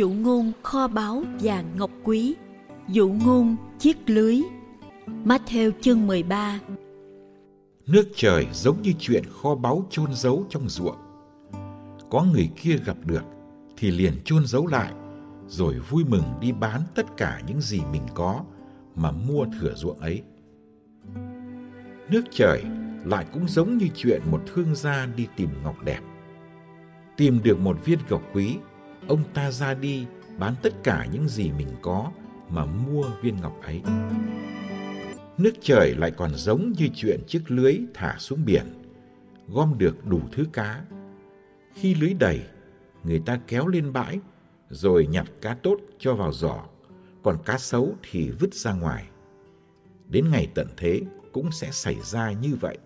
Dụ ngôn kho báu và ngọc quý Dụ ngôn chiếc lưới Matthew chương 13 Nước trời giống như chuyện kho báu chôn giấu trong ruộng. Có người kia gặp được thì liền chôn giấu lại, rồi vui mừng đi bán tất cả những gì mình có mà mua thửa ruộng ấy. Nước trời lại cũng giống như chuyện một thương gia đi tìm ngọc đẹp. Tìm được một viên ngọc quý, ông ta ra đi bán tất cả những gì mình có mà mua viên ngọc ấy. Nước trời lại còn giống như chuyện chiếc lưới thả xuống biển, gom được đủ thứ cá. Khi lưới đầy, người ta kéo lên bãi, rồi nhặt cá tốt cho vào giỏ, còn cá xấu thì vứt ra ngoài. Đến ngày tận thế cũng sẽ xảy ra như vậy.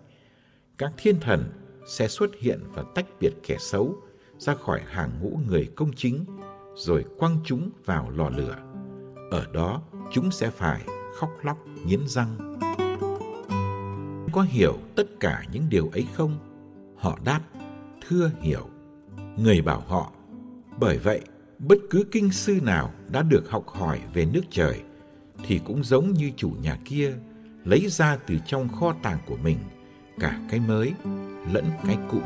Các thiên thần sẽ xuất hiện và tách biệt kẻ xấu ra khỏi hàng ngũ người công chính, rồi quăng chúng vào lò lửa. Ở đó chúng sẽ phải khóc lóc nghiến răng. Có hiểu tất cả những điều ấy không? Họ đáp, thưa hiểu. Người bảo họ, bởi vậy bất cứ kinh sư nào đã được học hỏi về nước trời thì cũng giống như chủ nhà kia lấy ra từ trong kho tàng của mình cả cái mới lẫn cái cũ.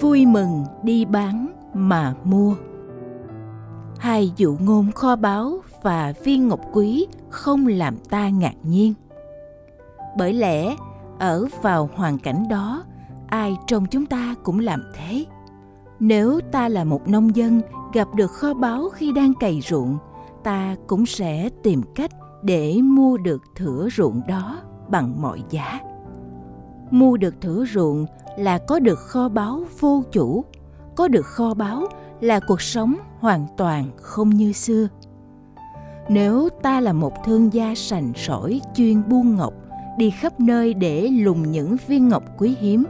Vui mừng đi bán mà mua. Hai dụ ngôn kho báu và viên ngọc quý không làm ta ngạc nhiên. Bởi lẽ, ở vào hoàn cảnh đó, ai trong chúng ta cũng làm thế. Nếu ta là một nông dân gặp được kho báu khi đang cày ruộng, ta cũng sẽ tìm cách để mua được thửa ruộng đó bằng mọi giá mua được thửa ruộng là có được kho báu vô chủ, có được kho báu là cuộc sống hoàn toàn không như xưa. Nếu ta là một thương gia sành sỏi chuyên buôn ngọc, đi khắp nơi để lùng những viên ngọc quý hiếm,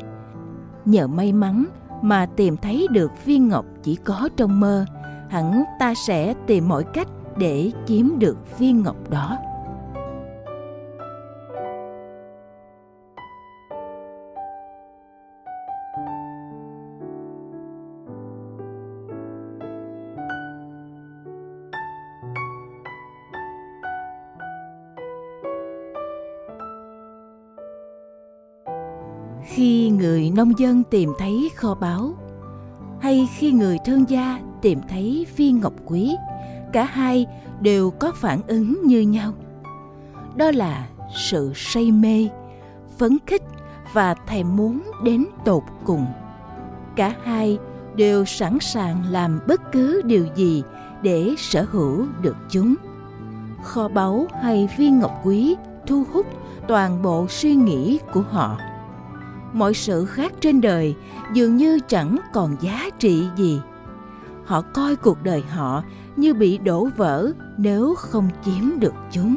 nhờ may mắn mà tìm thấy được viên ngọc chỉ có trong mơ, hẳn ta sẽ tìm mọi cách để kiếm được viên ngọc đó. Nông dân tìm thấy kho báu. Hay khi người thương gia tìm thấy viên ngọc quý, cả hai đều có phản ứng như nhau. Đó là sự say mê, phấn khích và thèm muốn đến tột cùng. Cả hai đều sẵn sàng làm bất cứ điều gì để sở hữu được chúng. Kho báu hay viên ngọc quý thu hút toàn bộ suy nghĩ của họ mọi sự khác trên đời dường như chẳng còn giá trị gì. Họ coi cuộc đời họ như bị đổ vỡ nếu không chiếm được chúng.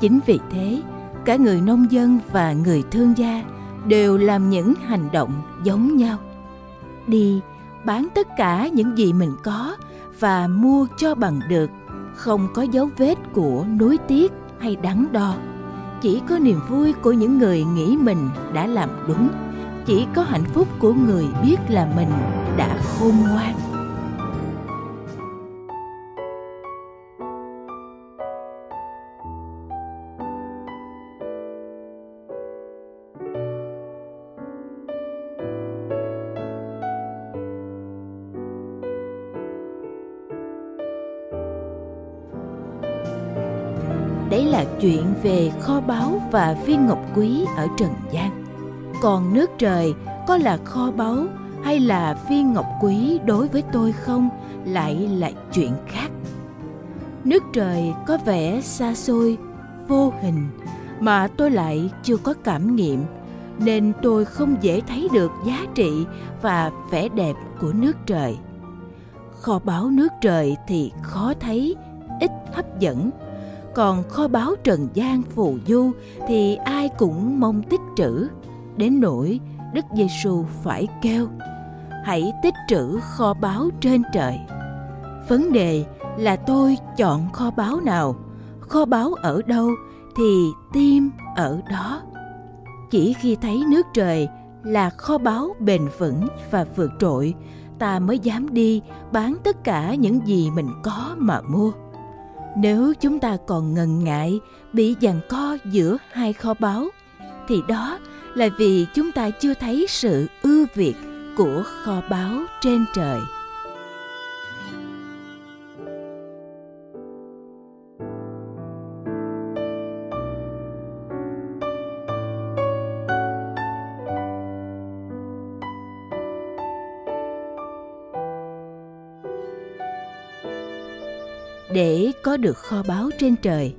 Chính vì thế, cả người nông dân và người thương gia đều làm những hành động giống nhau. Đi, bán tất cả những gì mình có và mua cho bằng được, không có dấu vết của nối tiếc hay đắn đo chỉ có niềm vui của những người nghĩ mình đã làm đúng. Chỉ có hạnh phúc của người biết là mình đã khôn ngoan. Chuyện về kho báu và viên ngọc quý ở trần gian. Còn nước trời có là kho báu hay là viên ngọc quý đối với tôi không? Lại là chuyện khác. Nước trời có vẻ xa xôi, vô hình, mà tôi lại chưa có cảm nghiệm, nên tôi không dễ thấy được giá trị và vẻ đẹp của nước trời. Kho báu nước trời thì khó thấy, ít hấp dẫn còn kho báu trần gian phù du thì ai cũng mong tích trữ. Đến nỗi đức giêsu phải kêu, hãy tích trữ kho báu trên trời. Vấn đề là tôi chọn kho báu nào, kho báu ở đâu thì tim ở đó. Chỉ khi thấy nước trời là kho báu bền vững và vượt trội, ta mới dám đi bán tất cả những gì mình có mà mua nếu chúng ta còn ngần ngại bị giằng co giữa hai kho báu, thì đó là vì chúng ta chưa thấy sự ưu việt của kho báu trên trời. Có được kho báu trên trời,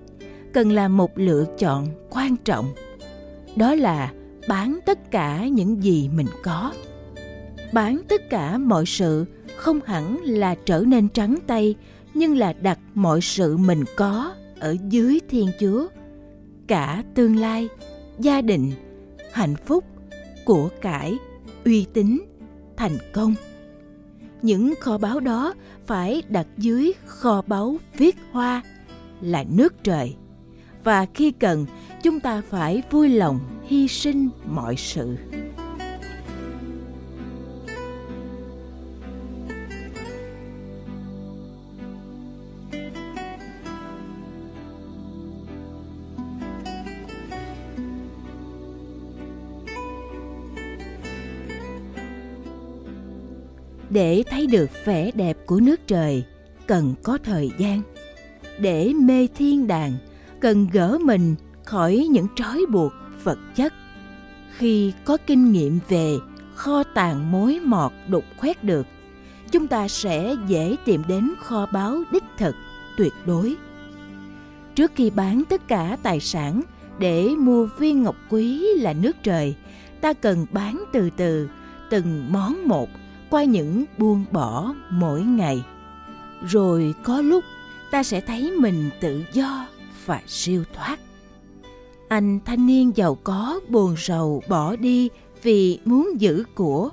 cần làm một lựa chọn quan trọng. Đó là bán tất cả những gì mình có. Bán tất cả mọi sự không hẳn là trở nên trắng tay, nhưng là đặt mọi sự mình có ở dưới thiên chúa. Cả tương lai, gia đình, hạnh phúc của cải uy tín, thành công những kho báu đó phải đặt dưới kho báu viết hoa là nước trời. Và khi cần, chúng ta phải vui lòng hy sinh mọi sự. Để thấy được vẻ đẹp của nước trời, cần có thời gian. Để mê thiên đàng, cần gỡ mình khỏi những trói buộc vật chất. Khi có kinh nghiệm về kho tàng mối mọt đục khoét được, chúng ta sẽ dễ tìm đến kho báu đích thực, tuyệt đối. Trước khi bán tất cả tài sản để mua viên ngọc quý là nước trời, ta cần bán từ từ từng món một qua những buông bỏ mỗi ngày. Rồi có lúc ta sẽ thấy mình tự do và siêu thoát. Anh thanh niên giàu có buồn rầu bỏ đi vì muốn giữ của.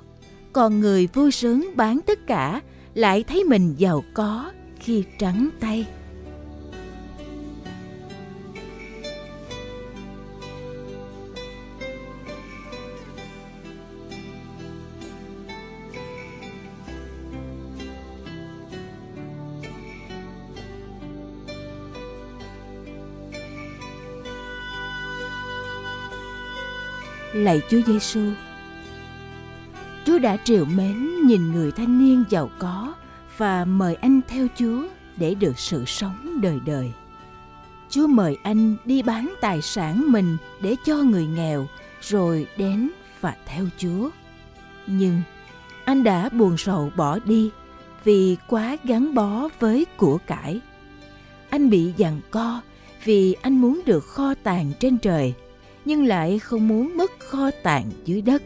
Còn người vui sướng bán tất cả lại thấy mình giàu có khi trắng tay. Lạy Chúa Giêsu. Chúa đã triệu mến nhìn người thanh niên giàu có và mời anh theo Chúa để được sự sống đời đời. Chúa mời anh đi bán tài sản mình để cho người nghèo rồi đến và theo Chúa. Nhưng anh đã buồn sầu bỏ đi vì quá gắn bó với của cải. Anh bị giằng co vì anh muốn được kho tàng trên trời – nhưng lại không muốn mất kho tàng dưới đất.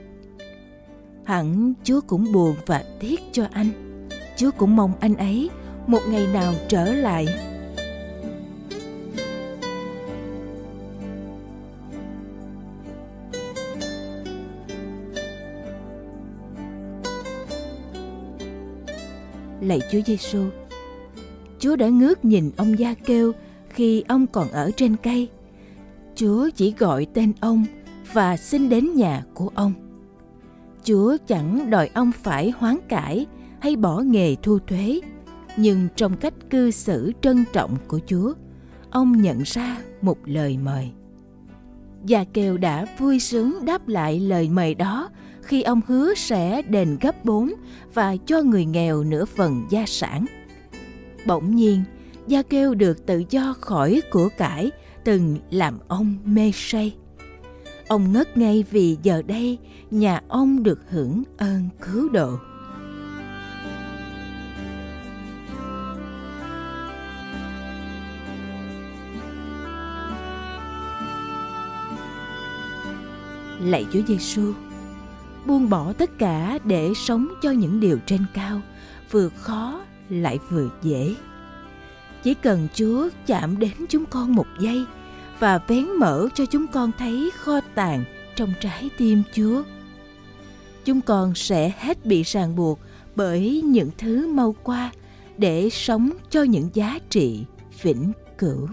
Hẳn Chúa cũng buồn và tiếc cho anh. Chúa cũng mong anh ấy một ngày nào trở lại. Lạy Chúa Giêsu, Chúa đã ngước nhìn ông Gia Kêu khi ông còn ở trên cây – Chúa chỉ gọi tên ông và xin đến nhà của ông. Chúa chẳng đòi ông phải hoán cải hay bỏ nghề thu thuế, nhưng trong cách cư xử trân trọng của Chúa, ông nhận ra một lời mời. Gia Kêu đã vui sướng đáp lại lời mời đó khi ông hứa sẽ đền gấp bốn và cho người nghèo nửa phần gia sản. Bỗng nhiên, Gia Kêu được tự do khỏi của cải từng làm ông mê say. Ông ngất ngay vì giờ đây nhà ông được hưởng ơn cứu độ. Lạy Chúa Giêsu, buông bỏ tất cả để sống cho những điều trên cao, vừa khó lại vừa dễ. Chỉ cần Chúa chạm đến chúng con một giây và vén mở cho chúng con thấy kho tàng trong trái tim Chúa. Chúng con sẽ hết bị ràng buộc bởi những thứ mau qua để sống cho những giá trị vĩnh cửu.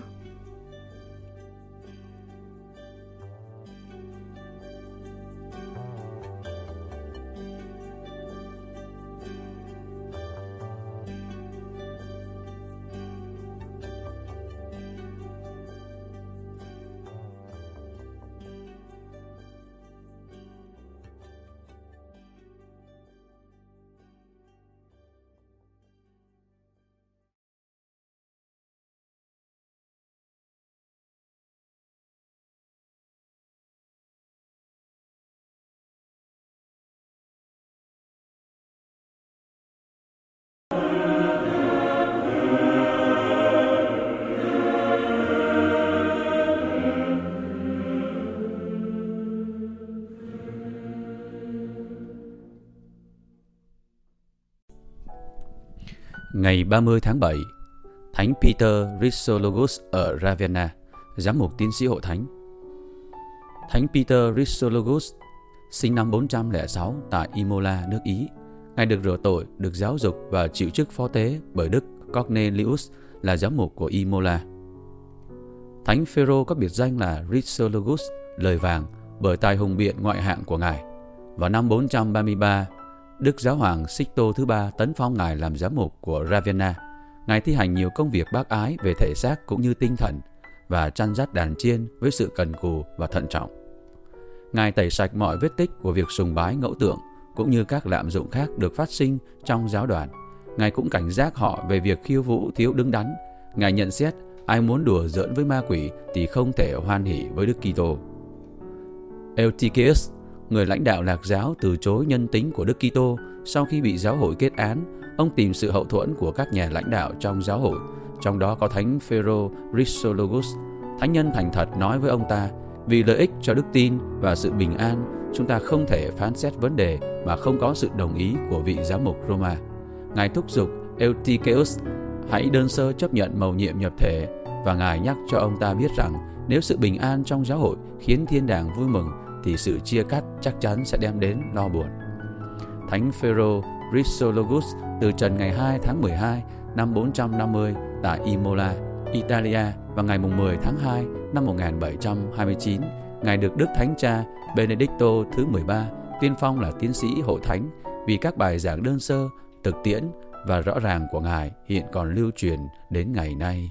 Ngày 30 tháng 7, Thánh Peter Chrysologus ở Ravenna, giám mục tiến sĩ hội thánh. Thánh Peter Chrysologus sinh năm 406 tại Imola, nước Ý. Ngài được rửa tội, được giáo dục và chịu chức phó tế bởi Đức Cornelius là giám mục của Imola. Thánh Phêrô có biệt danh là Chrysologus, lời vàng, bởi tài hùng biện ngoại hạng của ngài. Vào năm 433, Đức Giáo hoàng Sixto thứ ba tấn phong ngài làm giám mục của Ravenna. Ngài thi hành nhiều công việc bác ái về thể xác cũng như tinh thần và chăn dắt đàn chiên với sự cần cù và thận trọng. Ngài tẩy sạch mọi vết tích của việc sùng bái ngẫu tượng cũng như các lạm dụng khác được phát sinh trong giáo đoàn. Ngài cũng cảnh giác họ về việc khiêu vũ thiếu đứng đắn. Ngài nhận xét ai muốn đùa giỡn với ma quỷ thì không thể hoan hỷ với Đức Kitô. Eutychius người lãnh đạo lạc giáo từ chối nhân tính của Đức Kitô sau khi bị giáo hội kết án, ông tìm sự hậu thuẫn của các nhà lãnh đạo trong giáo hội, trong đó có Thánh Phêrô Chrysologus. Thánh nhân thành thật nói với ông ta, vì lợi ích cho đức tin và sự bình an, chúng ta không thể phán xét vấn đề mà không có sự đồng ý của vị giám mục Roma. Ngài thúc giục Eutychius hãy đơn sơ chấp nhận mầu nhiệm nhập thể và Ngài nhắc cho ông ta biết rằng nếu sự bình an trong giáo hội khiến thiên đàng vui mừng thì sự chia cắt chắc chắn sẽ đem đến lo buồn. Thánh Phêrô Chrysologus từ trần ngày 2 tháng 12 năm 450 tại Imola, Italia vào ngày 10 tháng 2 năm 1729, Ngài được Đức Thánh Cha Benedicto thứ 13 tuyên phong là tiến sĩ hội thánh vì các bài giảng đơn sơ, thực tiễn và rõ ràng của Ngài hiện còn lưu truyền đến ngày nay.